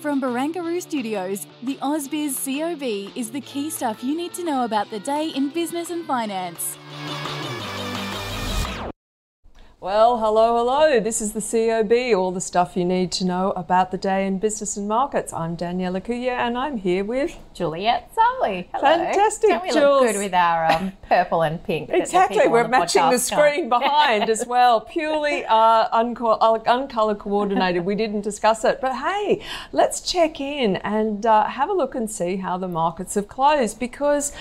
From Barangaroo Studios, the AusBiz COB is the key stuff you need to know about the day in business and finance. Well, hello, hello. This is the COB, all the stuff you need to know about the day in business and markets. I'm Daniela Cuya and I'm here with Juliet Sully. Hello. Fantastic, Don't we Jules. look good with our um, purple and pink? Exactly, we're the matching the screen can't. behind as well. Purely uh, unco- uh, uncolour coordinated. We didn't discuss it, but hey, let's check in and uh, have a look and see how the markets have closed because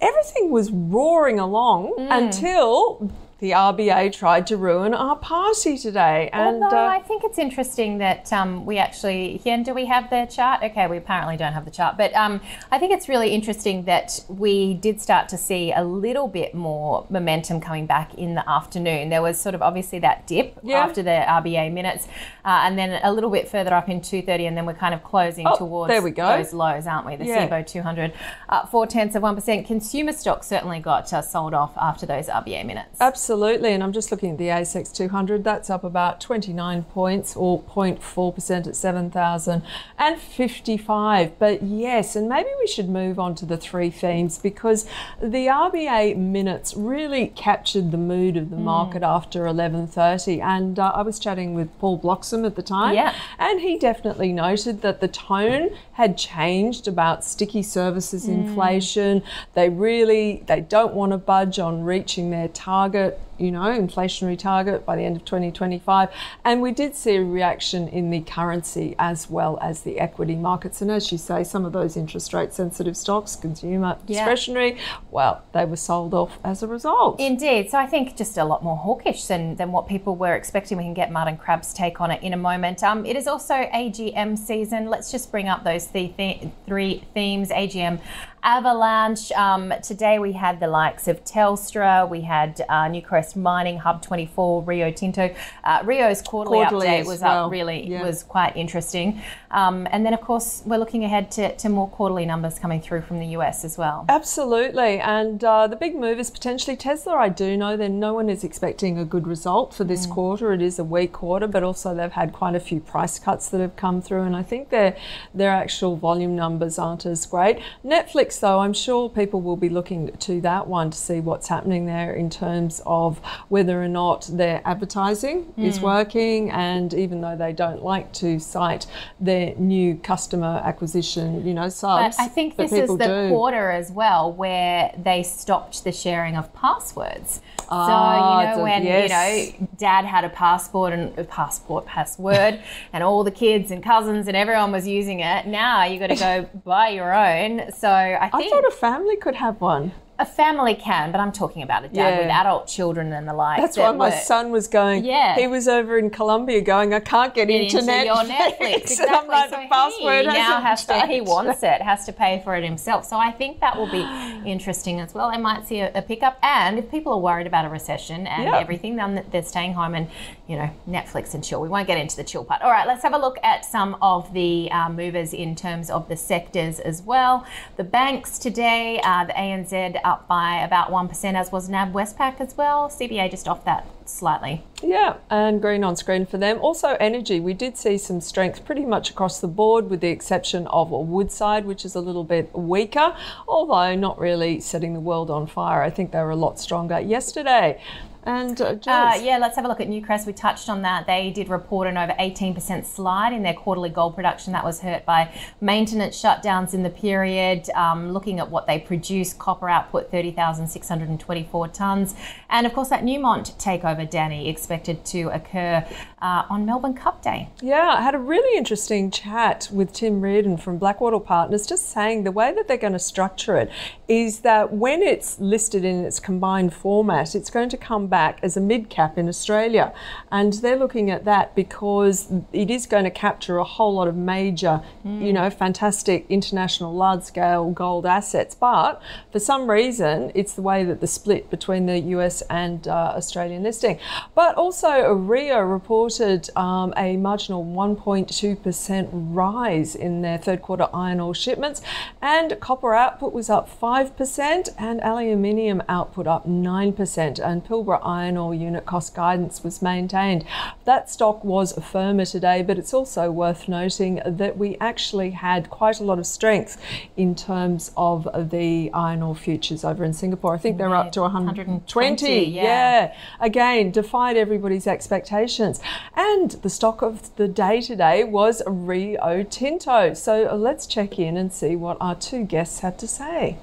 everything was roaring along Mm. until the RBA tried to ruin our party today. And Although uh, I think it's interesting that um, we actually, Yen, do we have the chart? Okay, we apparently don't have the chart, but um, I think it's really interesting that we did start to see a little bit more momentum coming back in the afternoon. There was sort of obviously that dip Yeah. after the RBA minutes, uh, and then a little bit further up in 2:30, and then we're kind of closing Oh, towards there we go. those lows, aren't we? The Yeah. SIBO 200, uh, four tenths of one percent. Consumer stocks certainly got uh, sold off after those RBA minutes. Absolutely, and I'm just looking at the ASX 200. That's up about 29 points, or 0.4% at 7,055. But yes, and maybe we should move on to the three themes because the RBA minutes really captured the mood of the market after 11:30. And uh, I was chatting with Paul Bloxham at the time, Yeah. and he definitely noted that the tone had changed about sticky services inflation. They really they don't want to budge on reaching their target, you know, inflationary target by the end of 2025. And we did see a reaction in the currency as well as the equity markets. And as you say, some of those interest rate sensitive stocks, consumer Yeah. discretionary, well, they were sold off as a result. Indeed. So I think just a lot more hawkish than, than what people were expecting. We can get Martin Crabb's take on it in a moment. Um, it is also AGM season. Let's just bring up those th- th- three themes. AGM Avalanche. Um, today we had the likes of Telstra, we had uh, Newcrest Mining, Hub 24, Rio Tinto. Uh, Rio's quarterly, Quarterly update as was well. up really, Yeah. was quite interesting. Um, and then, of course, we're looking ahead to, to more quarterly numbers coming through from the US as well. Absolutely. And uh, the big move is potentially Tesla. I do know that no one is expecting a good result for this quarter. It is a weak quarter, but also they've had quite a few price cuts that have come through. And I think their, their actual volume numbers aren't as great. Netflix, though, I'm sure people will be looking to that one to see what's happening there in terms of whether or not their advertising is hmm. working. And even though they don't like to cite their new customer acquisition, you know, subs. But I think this is the do. quarter as well where they stopped the sharing of passwords. Ah, so you know the- when yes. you know dad had a passport and a passport password and all the kids and cousins and everyone was using it. Now you got to go buy your own. So I I thought a family could have one. A family can, but I'm talking about a dad Yeah. with adult children and the like. That's that why my were- son was going. Yeah. He was over in Colombia going, I can't get, get into, into Netflix. your Netflix. and I'm Exactly. like, so the password he now has hasn't to. He wants it. Has to pay for it himself. So I think that will be interesting as well. They might see a, a pickup. And if people are worried about a recession and Yeah. everything, then they're staying home and you know Netflix and chill. We won't get into the chill part. All right, let's have a look at some of the uh, movers in terms of the sectors as well. The banks today, uh, the ANZ up by about one percent, as was NAB Westpac as well. CBA just off that slightly. Yeah, and green on screen for them. Also, energy. We did see some strength pretty much across the board, with the exception of Woodside, which is a little bit weaker, although not really setting the world on fire. I think they were a lot stronger yesterday. And uh, Uh, yeah, let's have a look at Newcrest. We touched on that. They did report an over 18% slide in their quarterly gold production. That was hurt by maintenance shutdowns in the period. Um, looking at what they produce, copper output 30,624 tonnes. And of course, that Newmont takeover, Danny, expected to occur uh, on Melbourne Cup Day. Yeah, I had a really interesting chat with Tim Reardon from Blackwater Partners, just saying the way that they're going to structure it is that when it's listed in its combined format, it's going to come back as a mid cap in Australia. And they're looking at that because it is going to capture a whole lot of major, you know, fantastic international large scale gold assets. But for some reason, it's the way that the split between the US and uh, Australian listing. But also, Rio reported um, a marginal 1.2% rise in their third quarter iron ore shipments, and copper output was up 5%, and aluminium output up 9%, and Pilbara iron ore unit cost guidance was maintained. That stock was firmer today, but it's also worth noting that we actually had quite a lot of strength in terms of the iron ore futures over in Singapore. I think they're up to 120. 120, yeah. yeah. Again, defied everybody's expectations. And the stock of the day today was Rio Tinto. So let's check in and see what our two guests had to say.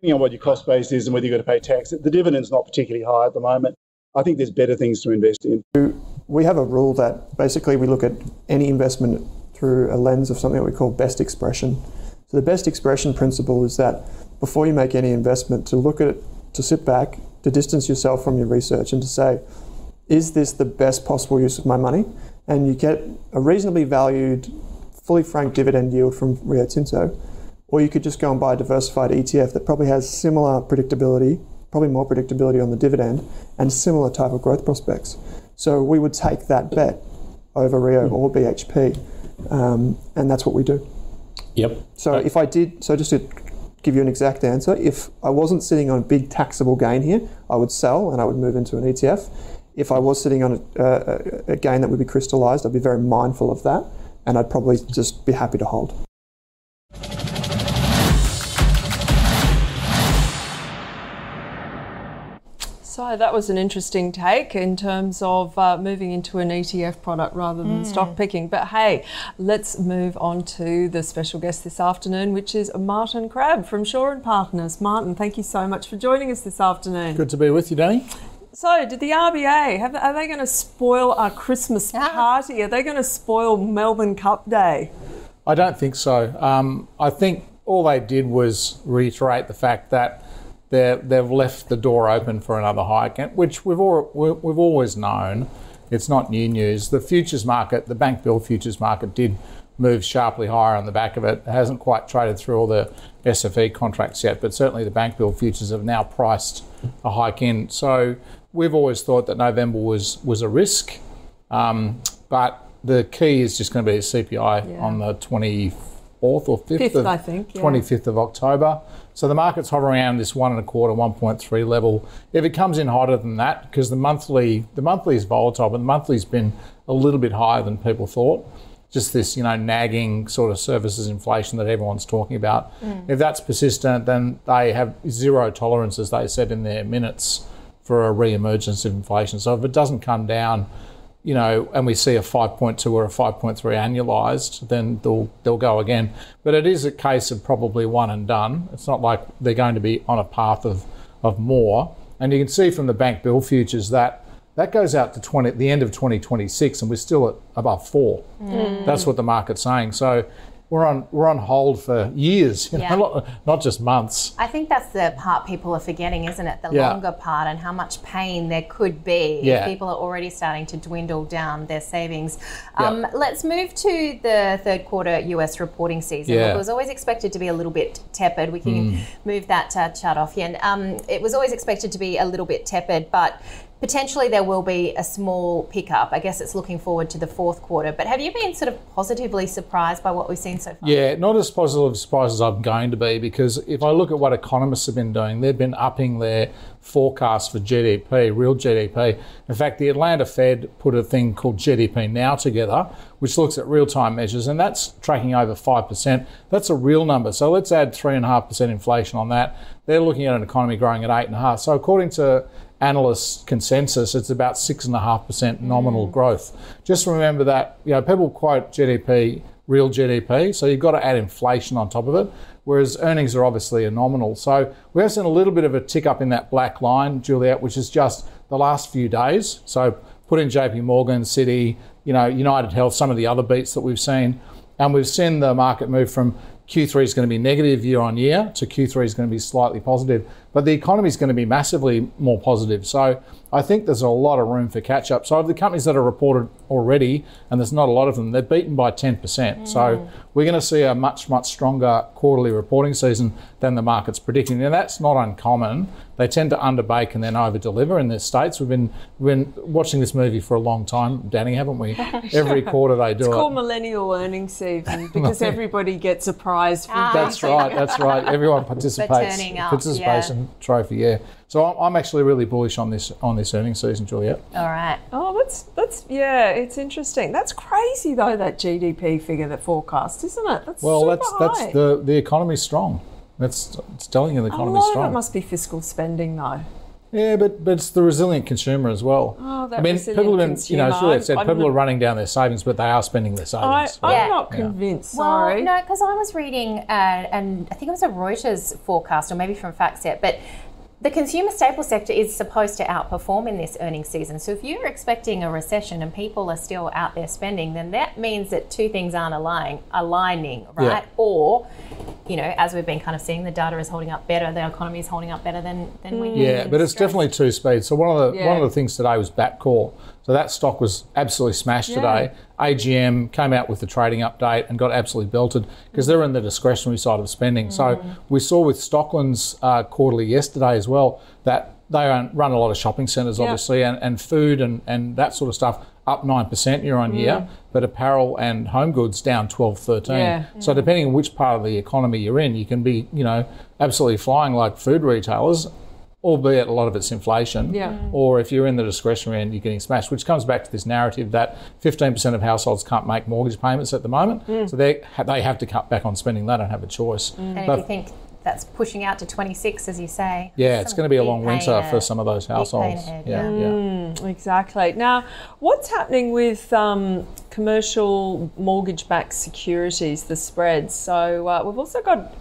Depending on what your cost base is and whether you've got to pay tax, the dividend's not particularly high at the moment. I think there's better things to invest in. We have a rule that basically we look at any investment through a lens of something that we call best expression. So the best expression principle is that before you make any investment, to look at it, to sit back, to distance yourself from your research, and to say, is this the best possible use of my money? And you get a reasonably valued, fully franked dividend yield from Rio Tinto, or you could just go and buy a diversified ETF that probably has similar predictability, probably more predictability on the dividend, and similar type of growth prospects. So we would take that bet over Rio or BHP, um, and that's what we do. Yep. So if I did, so just to give you an exact answer, if I wasn't sitting on a big taxable gain here, I would sell and I would move into an ETF. If I was sitting on a, a, a gain that would be crystallized, I'd be very mindful of that, and I'd probably just be happy to hold. So that was an interesting take in terms of uh, moving into an ETF product rather than stock picking. But hey, let's move on to the special guest this afternoon, which is Martin Crabb from Shaw and Partners. Martin, thank you so much for joining us this afternoon. Good to be with you, Danny. So, did the RBA have? Are they going to spoil our Christmas party? Are they going to spoil Melbourne Cup Day? I don't think so. Um, I think all they did was reiterate the fact that they're, they've left the door open for another hike, which we've, all, we- we've always known. It's not new news. The futures market, the bank bill futures market, did move sharply higher on the back of it. It hasn't quite traded through all the SFE contracts yet, but certainly the bank bill futures have now priced a hike in. So we've always thought that November was was a risk, um, but the key is just going to be the CPI Yeah. on the 24th or 5th, Fifth, of, I think, yeah. 25th of October. So the market's hovering around this one and a quarter, 1.3 level. If it comes in hotter than that, because the monthly the monthly is volatile, but the monthly's been a little bit higher than people thought. Just this, you know, nagging sort of services inflation that everyone's talking about. Mm. If that's persistent, then they have zero tolerance, as they said in their minutes, for a re-emergence of inflation. So if it doesn't come down, you know, and we see a 5.2 or a 5.3 annualized, then they'll they'll go again. But it is a case of probably one and done. It's not like they're going to be on a path of of more. And you can see from the bank bill futures that that goes out to 20 the end of 2026, and we're still at above four. Mm. That's what the market's saying. So we're on we're on hold for years, you Yeah. not, not just months. I think that's the part people are forgetting, isn't it? The Yeah. longer part and how much pain there could be Yeah. if people are already starting to dwindle down their savings. Um, let's move to the third quarter US reporting season. Look, it was always expected to be a little bit tepid. We can move that uh, chart off here. And, um, it was always expected to be a little bit tepid, but potentially there will be a small pickup. I guess it's looking forward to the fourth quarter. But have you been sort of positively surprised by what we've seen so far? Yeah, not as positive surprised as I'm going to be because if I look at what economists have been doing, they've been upping their forecast for GDP, real GDP. In fact, the Atlanta Fed put a thing called GDP Now together, which looks at real time measures, and that's tracking over 5%. That's a real number. So let's add 3.5% inflation on that. They're looking at an economy growing at 8.5. So according to analysts' consensus, it's about 6.5% nominal mm. growth. Just remember that, you know, people quote GDP real GDP. So you've got to add inflation on top of it, whereas earnings are obviously a nominal. So we have seen a little bit of a tick up in that black line, Juliet, which is just the last few days. So put in JP Morgan, Citi, you know, United Health, some of the other beats that we've seen. And we've seen the market move from Q3 is going to be negative year on year to Q3 is going to be slightly positive. But the economy is going to be massively more positive. So I think there's a lot of room for catch up. So of the companies that are reported already, and there's not a lot of them, they're beaten by 10%. Mm. So we're going to see a much, much stronger quarterly reporting season than the market's predicting. And that's not uncommon. They tend to underbake and then over deliver in the States. We've been, we've been watching this movie for a long time, Danny, haven't we? Every quarter they do It's it. called millennial earnings season because everybody gets a prize for Ah. That's right. That's right. Everyone participates. turning up, Participation trophy. Yeah. So I'm, I'm actually really bullish on this on this earnings season, Juliet. All right. Oh, that's that's yeah, it's interesting. That's crazy though that GDP figure that forecast, isn't it? That's Well, super that's that's high. the the economy's strong. That's it's telling you the a economy's lot of it must be fiscal spending though. Yeah, but but it's the resilient consumer as well. Oh, that I mean, resilient people have been, you know, as consumer. Juliet said, I'm- people I'm are running down their savings, but they are spending their savings. I'm Yeah. not Yeah. convinced. Well, Sorry. no, because I was reading, uh, and I think it was a Reuters forecast, or maybe from FactSet, but the consumer staple sector is supposed to outperform in this earnings season. So if you're expecting a recession and people are still out there spending, then that means that two things aren't aligning, aligning, Yeah. right? Or, you know, as we've been kind of seeing, the data is holding up better, the economy is holding up better than than we. Mm. Yeah, but it's definitely two speeds. So one of the one of the things today was Bapcor. So that stock was absolutely smashed today. AGM came out with the trading update and got absolutely belted because they're in the discretionary side of spending. So we saw with Stockland's uh, quarterly yesterday as well that they run, a lot of shopping centres, obviously, and, and food and, and that sort of stuff up 9% year on year, but apparel and home goods down 12, 13. Yeah. So depending on which part of the economy you're in, you can be, you know, absolutely flying like food retailers albeit a lot of it's inflation. Yeah. Mm. Or if you're in the discretionary end, you're getting smashed, which comes back to this narrative that 15% of households can't make mortgage payments at the moment. Mm. So they they have to cut back on spending. They don't have a choice. And if you think that's pushing out to 26, as you say. yeah, it's going to be a long pain winter for some of those households. ahead, yeah, yeah. yeah. Exactly. Now, what's happening with um, commercial mortgage-backed securities, the spreads? So uh, we've also got.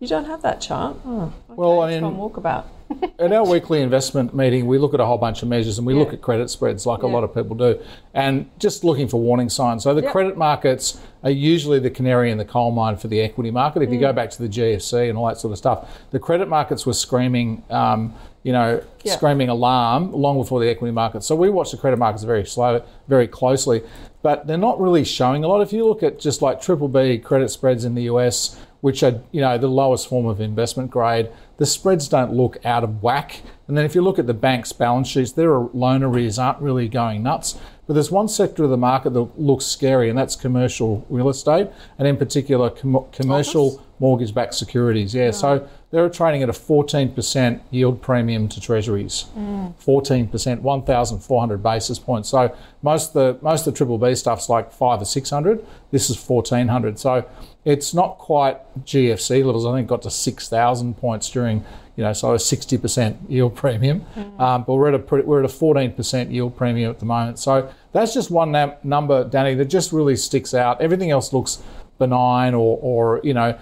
You don't have that chart. Oh, okay. Well, I mean- and walk about. At our weekly investment meeting, we look at a whole bunch of measures and we look at credit spreads like a lot of people do, and just looking for warning signs. So the Yep. credit markets are usually the canary in the coal mine for the equity market. If you Mm. go back to the GFC and all that sort of stuff, the credit markets were screaming, um, you know, Yeah. screaming alarm long before the equity markets. So we watch the credit markets very slow, very closely, but they're not really showing a lot. If you look at just like triple B credit spreads in the US, which are you know the lowest form of investment grade, the spreads don't look out of whack. And then if you look at the bank's balance sheets, their loan arrears aren't really going nuts. But there's one sector of the market that looks scary, and that's commercial real estate, and in particular com- commercial mortgage-backed securities. Yeah, so they're trading at a 14% yield premium to treasuries. 14%, 1,400 basis points. So most of the most of the triple B stuff's like five or 600. This is 1,400. So it's not quite GFC levels. I think it got to 6,000 points during, you know, so a 60% yield premium. Um, but we're at a pretty, we're at a 14% yield premium at the moment. So that's just one number, Danny, that just really sticks out. Everything else looks benign or, or you know,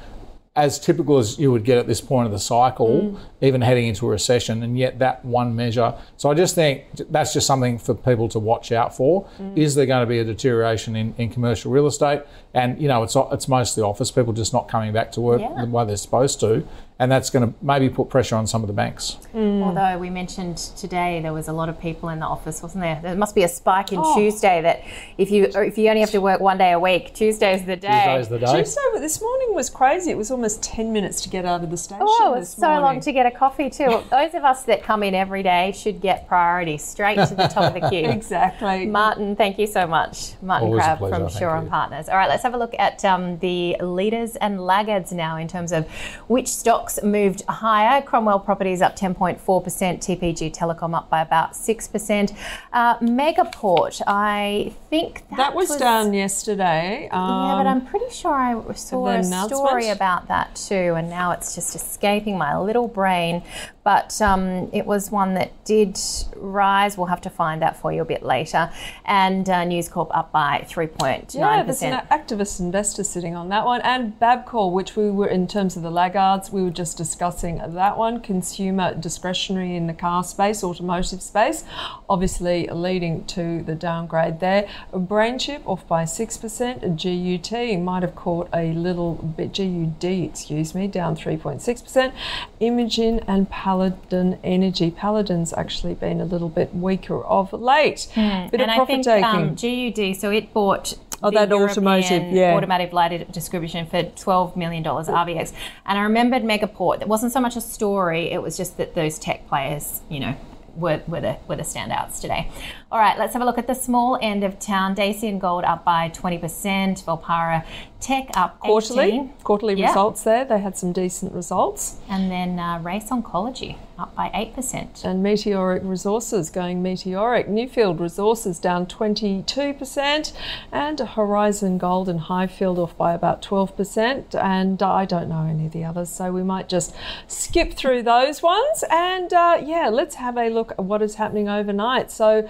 as typical as you would get at this point of the cycle, mm. even heading into a recession, and yet that one measure. So I just think that's just something for people to watch out for. Mm. Is there going to be a deterioration in, in commercial real estate? And you know, it's it's mostly office people just not coming back to work Yeah. the way they're supposed to, and that's going to maybe put pressure on some of the banks. Although we mentioned today there was a lot of people in the office, wasn't there? There must be a spike in Oh. Tuesday that if you or if you only have to work one day a week, Tuesday's the day. Tuesday's the day. Tuesday, but this morning was crazy. It was almost 10 minutes to get out of the station. Oh, it's this so long to get a coffee too. Those of us that come in every day should get priority straight to the top of the queue. Exactly. Martin, thank you so much. Martin Always a Crabb pleasure, from thank Shaw and. Partners. All right, let's have a look at um, the leaders and laggards now in terms of which stocks moved higher. Cromwell Properties up 10.4%, TPG Telecom up by about 6%. Uh, Megaport, I think that, that was, down yesterday. Um, yeah, but I'm pretty sure I saw a story about that too, and now it's just escaping my little brain. But um, it was one that did rise. We'll have to find that for you a bit later. And uh, News Corp up by 3.9%. Yeah, there's an activist investor sitting on that one, and Bapcor, which we were in terms of the laggards, we were just discussing that one. Consumer discretionary in the car space, automotive space, obviously leading to the downgrade there. BrainChip off by 6%. GUT might have caught a little bit, GUD, excuse me, down 3.6%. Imugene and Paladin Energy. Paladin's actually been a little bit weaker of late. Mm. Bit and of profit I think taking. um, GUD, so it bought Oh, that automotive, yeah. automotive light distribution for $12 million RVX. And I remembered Megaport. It wasn't so much a story, it was just that those tech players, you know, were, were, the, were the standouts today. All right, let's have a look at the small end of town. Dacian Gold up by 20%, Volpara Tech up quarterly 18 quarterly Yeah. results there. They had some decent results. and then uh, Race Oncology up by 8%. And Meteoric Resources going meteoric. Newfield Resources down 22%, and Horizon Gold and Highfield off by about 12%. And uh, I don't know any of the others, so we might just skip through those ones. And uh, yeah, let's have a look at what is happening overnight. So,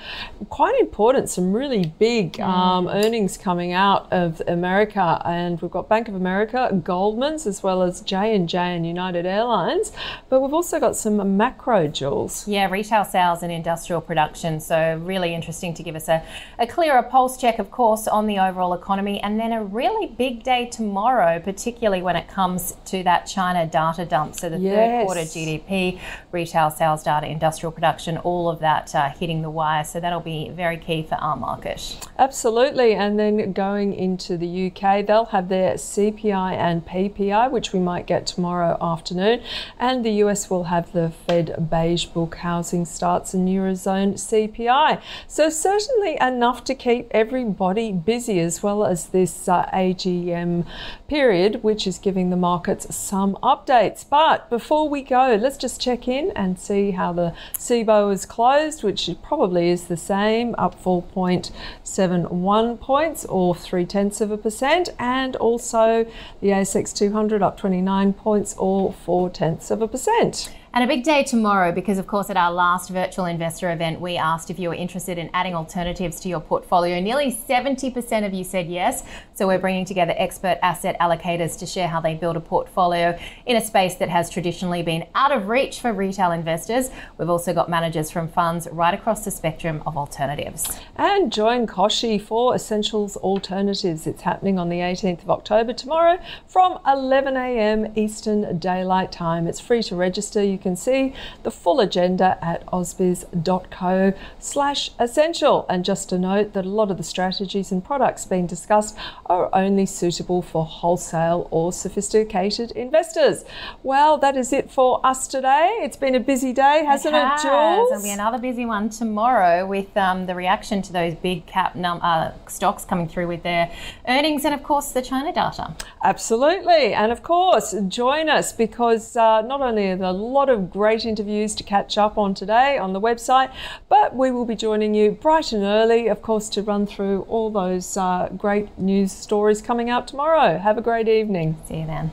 quite important, some really big um, earnings coming out of America, and we've got Bank of America, Goldman's, as well as J and J and United Airlines. But we've also got some macro jewels. Yeah, retail sales and industrial production. So, really interesting to give us a, a clearer pulse check, of course, on the overall economy. And then a really big day tomorrow, particularly when it comes to that China data dump. So, the third quarter GDP, retail sales data, industrial production, all of that uh, hitting the wire. So, that'll be very key for our market. Absolutely. And then going into the UK, they'll have their CPI and PPI, which we might get tomorrow afternoon. And the US will have the Fed beige book housing starts and Eurozone CPI. So, certainly enough to keep everybody busy as well as this uh, AGM period, which is giving the markets some updates. But before we go, let's just check in and see how the SIBO is closed, which probably is the same, up 4.71 points or three tenths of a percent, and also the ASX 200 up 29 points or four tenths of a percent. And a big day tomorrow because, of course, at our last virtual investor event, we asked if you were interested in adding alternatives to your portfolio. Nearly 70% of you said yes. So we're bringing together expert asset allocators to share how they build a portfolio in a space that has traditionally been out of reach for retail investors. We've also got managers from funds right across the spectrum of alternatives. And join Koshi for Essentials Alternatives. It's happening on the 18th of October tomorrow from 11am Eastern Daylight Time. It's free to register. You can see the full agenda at ausbiz.co slash essential. And just to note that a lot of the strategies and products being discussed are only suitable for wholesale or sophisticated investors. Well, that is it for us today. It's been a busy day, hasn't it, has. Jules? There'll be another busy one tomorrow with um, the reaction to those big cap num- uh, stocks coming through with their earnings and, of course, the China data. Absolutely. And of course, join us because uh, not only are there a lot of great interviews to catch up on today on the website, but we will be joining you bright and early, of course, to run through all those uh, great news stories coming out tomorrow. Have a great evening. See you then.